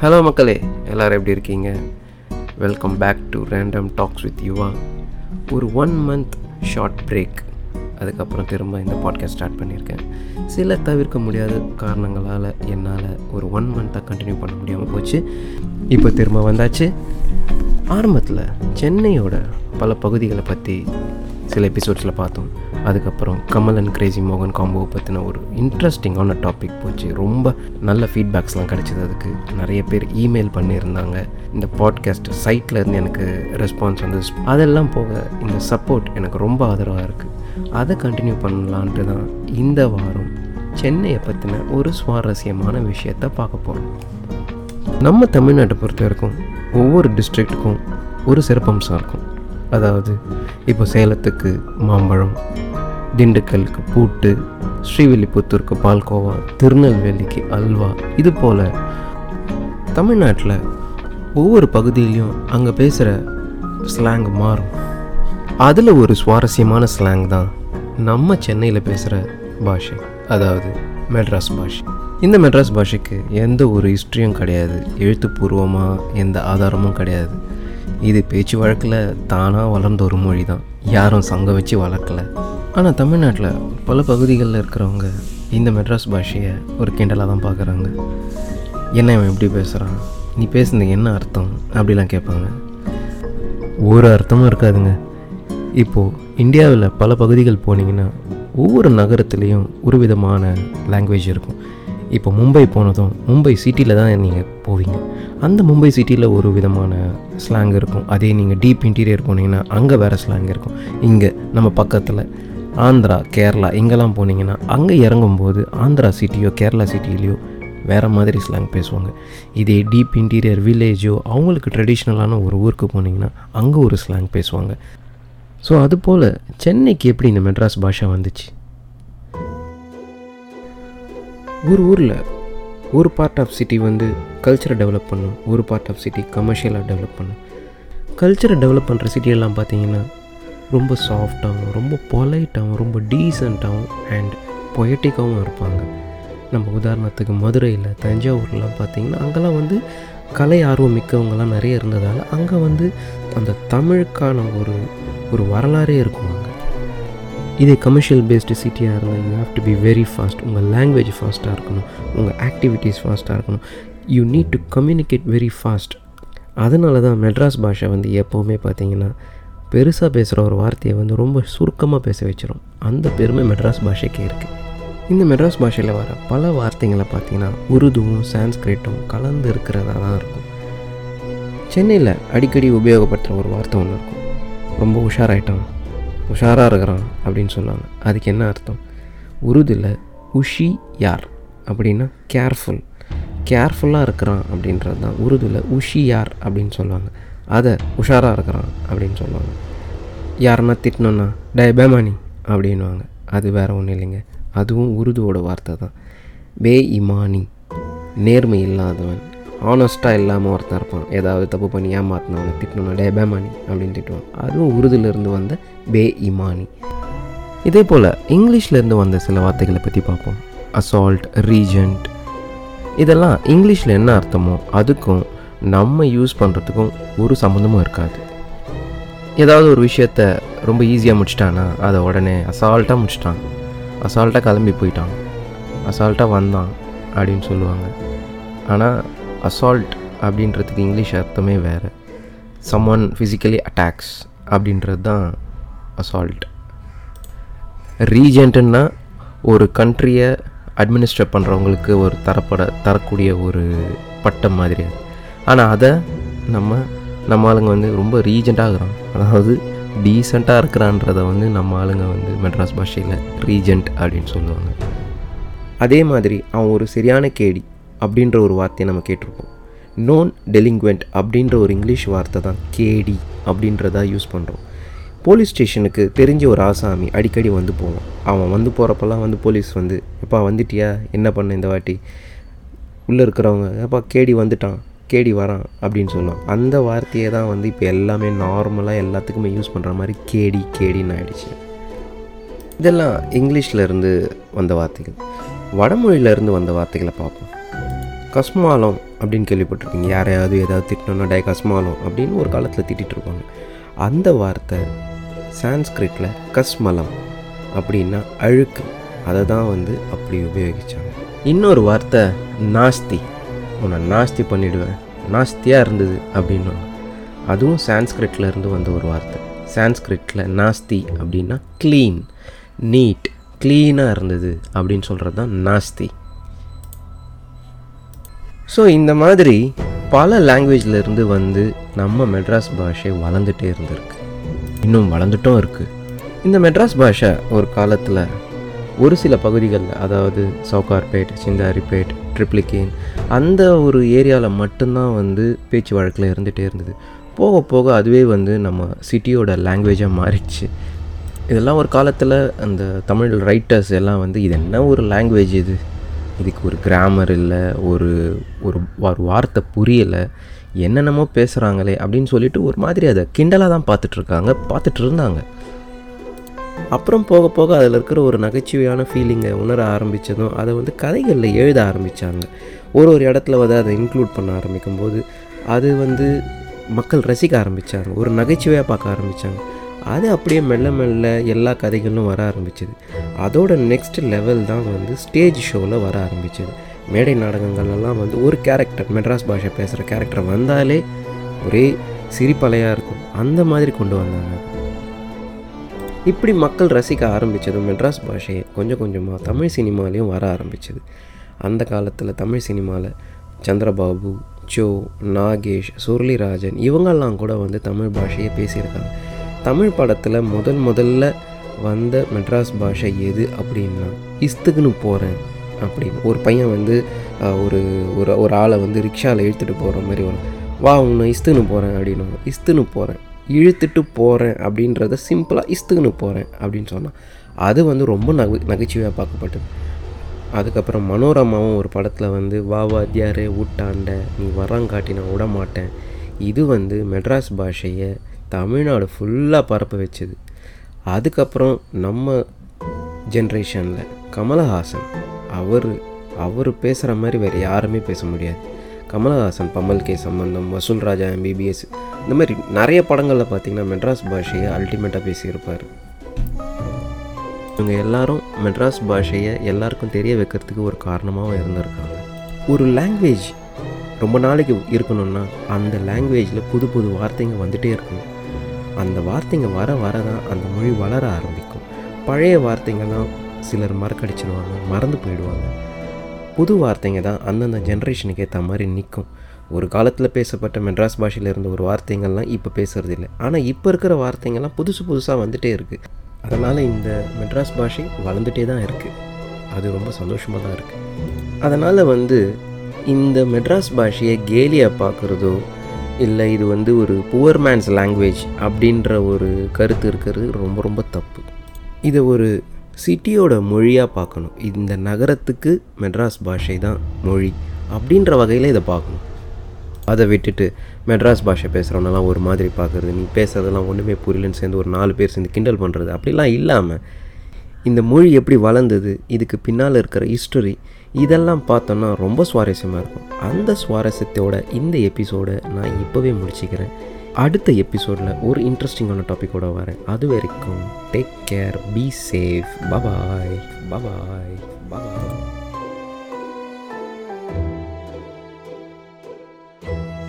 Hello மக்களே. எல்லோரும் எப்படி இருக்கீங்க? Welcome back to random talks with Yuva ஒரு ஒன் மந்த் ஷார்ட் பிரேக் அதுக்கப்புறம் திரும்ப இந்த பாட்காஸ்ட் ஸ்டார்ட் பண்ணியிருக்கேன். சில தவிர்க்க முடியாத காரணங்களால் என்னால் ஒரு ஒன் மந்த்தாக கண்டினியூ பண்ண முடியாமல் போச்சு. இப்போ திரும்ப வந்தாச்சு. ஆரம்பத்தில் சென்னையோட பல பகுதிகளை பற்றி சில எபிசோட்ஸில் பார்த்தோம். அதுக்கப்புறம் கமல் அண்ட் கிரேசி மோகன் காம்போவை பற்றின ஒரு இன்ட்ரெஸ்டிங்கான டாபிக் போச்சு. ரொம்ப நல்ல ஃபீட்பேக்ஸ்லாம் கிடச்சிது அதுக்கு. நிறைய பேர் இமெயில் பண்ணியிருந்தாங்க. இந்த பாட்காஸ்ட் சைட்டில் இருந்து எனக்கு ரெஸ்பான்ஸ் வந்து அதெல்லாம் போக இந்த சப்போர்ட் எனக்கு ரொம்ப ஆதரவாக இருக்குது அதை கண்டினியூ பண்ணலான்ட்டு தான் இந்த வாரம் சென்னையை பற்றின ஒரு சுவாரஸ்யமான விஷயத்தை பார்க்க போகிறோம் நம்ம தமிழ்நாட்டை பொறுத்த வரைக்கும் ஒவ்வொரு டிஸ்ட்ரிக்ட்டுக்கும் ஒரு சிறப்பம்சம் இருக்கும். அதாவது இப்போ சேலத்துக்கு மாம்பழம் திண்டுக்கலுக்கு பூட்டு ஸ்ரீவில்லிபுத்தூருக்கு பால்கோவா திருநெல்வேலிக்கு அல்வா இது போல் தமிழ்நாட்டில் ஒவ்வொரு பகுதியிலையும் அங்கே பேசுகிற ஸ்லாங் மாறும். அதில் ஒரு சுவாரஸ்யமான ஸ்லாங் தான் நம்ம சென்னையில் பேசுகிற பாஷை அதாவது மெட்ராஸ் பாஷை. இந்த மெட்ராஸ் பாஷைக்கு எந்த ஒரு ஹிஸ்ட்ரியும் கிடையாது. எழுத்துப்பூர்வமாக எந்த ஆதாரமும் கிடையாது. இது பேச்சு வழக்கில் தானாக வளர்ந்த ஒரு மொழி தான் யாரும் சங்கம் வச்சு வளர்க்கலை. ஆனால் தமிழ்நாட்டில் பல பகுதிகளில் இருக்கிறவங்க இந்த மெட்ராஸ் பாஷையை ஒரு கிண்டலாக தான் பார்க்குறாங்க என்ன இவன் எப்படி பேசுகிறான் நீ பேசுனது என்ன அர்த்தம்? அப்படிலாம் கேட்பாங்க. ஒரு அர்த்தமும் இருக்காதுங்க. இப்போது இந்தியாவில் பல பகுதிகள் போனீங்கன்னா ஒவ்வொரு நகரத்துலேயும் ஒரு விதமான லாங்குவேஜ் இருக்கும். இப்போ மும்பை போனதும் மும்பை சிட்டியில் தான் நீங்கள் போவீங்க. அந்த மும்பை சிட்டியில் ஒரு விதமான ஸ்லாங் இருக்கும். அதே நீங்கள் டீப் இன்டீரியர் போனீங்கன்னா அங்கே வேறு ஸ்லாங் இருக்கும். இங்கே நம்ம பக்கத்தில் ஆந்திரா கேரளா இங்கெல்லாம் போனீங்கன்னா அங்கே இறங்கும்போது ஆந்திரா சிட்டியோ கேரளா சிட்டிலேயோ வேறு மாதிரி ஸ்லாங் பேசுவாங்க. இதே டீப் இன்டீரியர் வில்லேஜோ அவங்களுக்கு ட்ரெடிஷ்னலான ஒரு ஊருக்கு போனீங்கன்னா அங்கே ஒரு ஸ்லாங் பேசுவாங்க. ஸோ அதுபோல் சென்னைக்கு எப்படி இந்த மெட்ராஸ் பாஷா வந்துச்சு? ஒரு ஊரில் ஒரு பார்ட் ஆஃப் சிட்டி வந்து கல்ச்சரை டெவலப் பண்ணும் ஒரு பார்ட் ஆஃப் சிட்டி கமர்ஷியலாக டெவலப் பண்ணும். கல்ச்சரை டெவலப் பண்ணுற சிட்டியெல்லாம் பார்த்தீங்கன்னா ரொம்ப சாஃப்டாகவும் ரொம்ப பொலைட்டாகவும் ரொம்ப டீசெண்டாகவும் அண்ட் பொயட்டிக்காகவும் இருப்பாங்க. நம்ம உதாரணத்துக்கு மதுரையில் தஞ்சாவூர்லாம் பார்த்திங்கன்னா அங்கெல்லாம் வந்து கலை ஆர்வம் மிக்கவங்கெல்லாம் நிறைய இருந்ததால் அங்கே வந்து அந்த தமிழுக்கான ஒரு ஒரு வரலாறே இருக்கும். இதே கமர்ஷியல் பேஸ்டு சிட்டியாக இருந்தால் you have to be very fast உங்கள் லாங்குவேஜ் ஃபாஸ்ட்டாக இருக்கணும். உங்கள் ஆக்டிவிட்டீஸ் ஃபாஸ்ட்டாக இருக்கணும். You need to communicate very fast அதனால தான் மெட்ராஸ் பாஷை வந்து எப்போவுமே பார்த்தீங்கன்னா பெருசாக பேசுகிற ஒரு வார்த்தையை வந்து ரொம்ப சுருக்கமாக பேச வச்சிடும் அந்த பெருமை மெட்ராஸ் பாஷைக்கே இருக்குது இந்த மெட்ராஸ் பாஷையில் வர பல வார்த்தைங்களை பார்த்தீங்கன்னா உருதுவும் சான்ஸ்கிரிட்டும் கலந்து இருக்கிறதா தான் இருக்கும். சென்னையில் அடிக்கடி உபயோகப்படுத்துகிற ஒரு வார்த்தை ஒன்று இருக்கும். ரொம்ப உஷாராயிட்டோம் உஷாராக இருக்கிறான் அப்படின்னு சொல்லுவாங்க அதுக்கு என்ன அர்த்தம்? உருதில் உஷி யார்? அப்படின்னா கேர்ஃபுல் கேர்ஃபுல்லாக இருக்கிறான் அப்படின்றது தான். உருதுல உஷி யார்? அப்படின்னு சொல்லுவாங்க அதை உஷாராக இருக்கிறான் அப்படின்னு சொல்லுவாங்க யாருன்னா திட்டணுன்னா டே பேமானி அப்படின்வாங்க அது வேறு ஒன்றும் இல்லைங்க. அதுவும் உருதுவோட வார்த்தை தான். பே இமானி நேர்மை இல்லாதவன் ஆனஸ்ட்டாக இல்லாமல் ஒருத்தன் இருப்பான். ஏதாவது தப்பு பண்ணி ஏமாத்தினவனை திட்டணும்னா டே பேமானி அப்படின்னு திட்டுவான். அதுவும் உருதுலேருந்து வந்த பே இமானி இதே போல் இங்கிலீஷ்லேருந்து வந்த சில வார்த்தைகளை பற்றி பார்ப்போம். அசால்ட் ரீஜெண்ட் இதெல்லாம் இங்கிலீஷில் என்ன அர்த்தமோ அதுக்கும் நம்ம யூஸ் பண்ணுறதுக்கும் ஒரு சம்மந்தமும் இருக்காது. ஏதாவது ஒரு விஷயத்த ரொம்ப ஈஸியாக முடிச்சிட்டானா அதை உடனே அசால்ட்டாக முடிச்சிட்டான். அசால்ட்டாக கிளம்பி போயிட்டான். அசால்ட்டாக வந்தான் அப்படின்னு சொல்லுவாங்க. ஆனால் அசால்ட் அப்படின்றதுக்கு இங்கிலீஷ் அர்த்தமே வேறு. சம் ஒன் ஃபிசிக்கலி அட்டாக்ஸ் அப்படின்றது தான் அசால்ட் ரீஜென்ட்டுன்னா ஒரு கண்ட்ரியை அட்மினிஸ்ட்ரேட் பண்ணுறவங்களுக்கு ஒரு தரப்பட தரக்கூடிய ஒரு பட்டம் மாதிரி அது. ஆனால் அதை நம்ம நம்ம ஆளுங்க வந்து ரொம்ப ரீஜெண்ட்டாக இருக்கிறோம் அதாவது டீசெண்டாக இருக்கிறான்றதை வந்து நம்ம ஆளுங்க வந்து மெட்ராஸ் பாஷையில் ரீஜெண்ட் அப்படின்னு சொல்லுவாங்க. அதே மாதிரி அவன் ஒரு சரியான கேடி. அப்படின்ற ஒரு வார்த்தையை நம்ம கேட்டிருப்போம். நோன் டெலிங்குவெண்ட் அப்படின்ற ஒரு இங்கிலீஷ் வார்த்தை தான். கேடி அப்படின்றதா யூஸ் பண்ணுறோம் போலீஸ் ஸ்டேஷனுக்கு தெரிஞ்ச ஒரு ஆசாமி அடிக்கடி வந்து போவான். அவன் வந்து போகிறப்பெல்லாம் வந்து போலீஸ் வந்து எப்பா வந்துட்டியா? என்ன பண்ண இந்த வாட்டி? உள்ளே இருக்கிறவங்க எப்பா கேடி வந்துட்டான். கேடி வரான். அப்படின்னு சொல்லுவான். அந்த வார்த்தையை தான் வந்து இப்போ எல்லாமே நார்மலாக எல்லாத்துக்குமே யூஸ் பண்ணுற மாதிரி கேடி கேடின்னு ஆகிடுச்சு இதெல்லாம் இங்கிலீஷில் இருந்து வந்த வார்த்தைகள். வடமொழியிலேருந்து வந்த வார்த்தைகளை பார்ப்போம். கஸ்மாலம் அப்படின்னு கேள்விப்பட்டிருக்கீங்க யாரையாவது ஏதாவது திட்டணும்னா டே கஸ்மாலம் அப்படின்னு ஒரு காலத்தில் திட்டிகிட்டு இருப்பாங்க. அந்த வார்த்தை சான்ஸ்கிரிட்டில் கஸ்மலம் அப்படின்னா அழுக்கு. அதை தான் வந்து அப்படி உபயோகித்தாங்க இன்னொரு வார்த்தை நாஸ்தி. உன்னை நாஸ்தி பண்ணிவிடுவேன் நாஸ்தியாக இருந்தது அப்படின்னா அதுவும் சான்ஸ்கிரிட்டில் இருந்து வந்த ஒரு வார்த்தை. சான்ஸ்கிரிட்டில் நாஸ்தி அப்படின்னா க்ளீன் நீட் க்ளீனாக இருந்தது அப்படின்னு சொல்கிறது தான் நாஸ்தி. ஸோ இந்த மாதிரி பல லாங்குவேஜில் இருந்து வந்து நம்ம மெட்ராஸ் பாஷை வளர்ந்துட்டே இருந்திருக்கு. இன்னும் வளர்ந்துட்டும் இருக்குது இந்த மெட்ராஸ் பாஷை ஒரு காலத்தில் ஒரு சில பகுதிகளில் அதாவது சவுகார்பேட் சிந்தாரிப்பேட் ட்ரிப்ளிகேன் அந்த ஒரு ஏரியாவில் மட்டும்தான் வந்து பேச்சு வழக்கில் இருந்துகிட்டே இருந்தது. போக போக அதுவே வந்து நம்ம சிட்டியோட லாங்குவேஜாக மாறிடுச்சு. இதெல்லாம் ஒரு காலத்தில் அந்த தமிழ் ரைட்டர்ஸ் எல்லாம் வந்து இது என்ன ஒரு லாங்குவேஜ் இது? இதுக்கு ஒரு கிராமர் இல்லை ஒரு ஒரு ஒரு வார்த்தை புரியலை என்னென்னமோ பேசுகிறாங்களே அப்படின்னு சொல்லிட்டு ஒரு மாதிரி அதை கிண்டலாக தான் பார்த்துட்ருக்காங்க பார்த்துட்டு இருந்தாங்க அப்புறம் போக போக அதில் இருக்கிற ஒரு நகைச்சுவையான ஃபீலிங்கை உணர ஆரம்பித்ததும் அதை வந்து கதைகளில் எழுத ஆரம்பித்தாங்க ஒரு ஒரு இடத்துல வந்து அதை இன்க்ளூட் பண்ண ஆரம்பிக்கும் போது அது வந்து மக்கள் ரசிக்க ஆரம்பித்தாங்க ஒரு நகைச்சுவையாக பார்க்க ஆரம்பித்தாங்க அது அப்படியே மெல்ல மெல்ல எல்லா கதைகளும் வர ஆரம்பிச்சது. அதோட நெக்ஸ்ட் லெவல் தான் வந்து ஸ்டேஜ் ஷோவில் வர ஆரம்பிச்சது. மேடை நாடகங்கள்லாம் வந்து ஒரு கேரக்டர் மெட்ராஸ் பாஷை பேசுகிற கேரக்டர் வந்தாலே ஒரே சிரிப்பலையாக இருக்கும். அந்த மாதிரி கொண்டு வந்தாங்க. இப்படி மக்கள் ரசிக்க ஆரம்பித்ததும் மெட்ராஸ் பாஷையை கொஞ்சம் கொஞ்சமாக தமிழ் சினிமாலேயும் வர ஆரம்பிச்சது. அந்த காலத்தில் தமிழ் சினிமாவில் சந்திரபாபு ஜோ நாகேஷ் சுருளிராஜன் இவங்கெல்லாம் கூட வந்து தமிழ் பாஷையை பேசியிருக்காங்க. தமிழ் படத்தில் முதல் முதல்ல வந்த மெட்ராஸ் பாஷை எது அப்படின்னா இஸ்துக்குன்னு போகிறேன் அப்படின்னு. ஒரு பையன் வந்து ஒரு ஒரு ஒரு ஆளை வந்து ரிக்ஷாவில் இழுத்துட்டு போகிற மாதிரி வரும் வா உன்னை இஸ்துன்னு போகிறேன் அப்படின்னு இஸ்துன்னு போகிறேன் இழுத்துட்டு போகிறேன் அப்படின்றத சிம்பிளாக இஸ்துக்குன்னு போகிறேன் அப்படின்னு சொன்னான். அது வந்து ரொம்ப நகை நகைச்சுவையாக பார்க்கப்பட்டது. அதுக்கப்புறம் மனோரமாவும் ஒரு படத்தில் வந்து வா வாத்தியாரே ஊட்டாண்ட நீ வரங்காட்டி நான் விட மாட்டேன் இது வந்து மெட்ராஸ் பாஷையை தமிழ்நாடு ஃபுல்லாக பரப்ப வச்சுது. அதுக்கப்புறம் நம்ம ஜென்ரேஷனில் கமலஹாசன் அவர் அவர் பேசுகிற மாதிரி வேறு யாருமே பேச முடியாது. கமலஹாசன் பம்மல் கே சம்பந்தம் வசூல் ராஜா எம்பிபிஎஸ் இந்த மாதிரி நிறைய படங்களில் பார்த்தீங்கன்னா மெட்ராஸ் பாஷையை அல்டிமேட்டாக பேசியிருப்பார். இவங்க எல்லாரும் மெட்ராஸ் பாஷையை எல்லாருக்கும் தெரிய வைக்கிறதுக்கு ஒரு காரணமாகவும் இருந்திருக்காங்க. ஒரு லாங்குவேஜ் ரொம்ப நாளைக்கு இருக்கணும்னா அந்த லாங்குவேஜில் புது புது வார்த்தைங்க வந்துகிட்டே இருக்கணும். அந்த வார்த்தைங்க வர வர தான் அந்த மொழி வளர ஆரம்பிக்கும். பழைய வார்த்தைங்கள்லாம் சிலர் மறக்கடிச்சிடுவாங்க மறந்து போயிடுவாங்க. புது வார்த்தைங்க தான் அந்தந்த ஜென்ரேஷனுக்கு ஏற்ற மாதிரி நிற்கும் ஒரு காலத்தில் பேசப்பட்ட மெட்ராஸ் பாஷையில் இருந்த ஒரு வார்த்தைங்கள்லாம் இப்போ பேசுறது இல்லை ஆனால் இப்போ இருக்கிற வார்த்தைங்கள்லாம் புதுசு புதுசாக வந்துகிட்டே இருக்குது அதனால் இந்த மெட்ராஸ் பாஷை வளர்ந்துட்டே தான் இருக்குது அது ரொம்ப சந்தோஷமாக தான் இருக்குது அதனால் வந்து இந்த மெட்ராஸ் பாஷையை கேலியாக பார்க்குறதோ இல்லை இது வந்து ஒரு புவர் மேன்ஸ் லாங்குவேஜ் அப்படின்ற ஒரு கருத்து இருக்கிறது ரொம்ப ரொம்ப தப்பு. இதை ஒரு சிட்டியோட மொழியாக பார்க்கணும். இந்த நகரத்துக்கு மெட்ராஸ் பாஷை தான் மொழி அப்படின்ற வகையில் இதை பார்க்கணும். அதை விட்டுட்டு மெட்ராஸ் பாஷை பேசுகிறவனெல்லாம் ஒரு மாதிரி பார்க்குறது நீ பேசுகிறதெல்லாம் ஒன்றுமே புரியலன்னு சேர்ந்து ஒரு நாலு பேர் சேர்ந்து கிண்டல் பண்ணுறது அப்படிலாம் இல்லாமல் இந்த மொழி எப்படி வளர்ந்தது இதுக்கு பின்னால் இருக்கிற ஹிஸ்டரி இதெல்லாம் பார்த்தோன்னா ரொம்ப சுவாரஸ்யமாக இருக்கும். அந்த சுவாரஸ்யத்தோட இந்த எபிசோடை நான் இப்போவே முடிச்சுக்கிறேன். அடுத்த எபிசோடில் ஒரு இன்ட்ரெஸ்டிங்கான டாப்பிக்கோட வரேன். அது வரைக்கும் take care be safe bye bye bye bye bye bye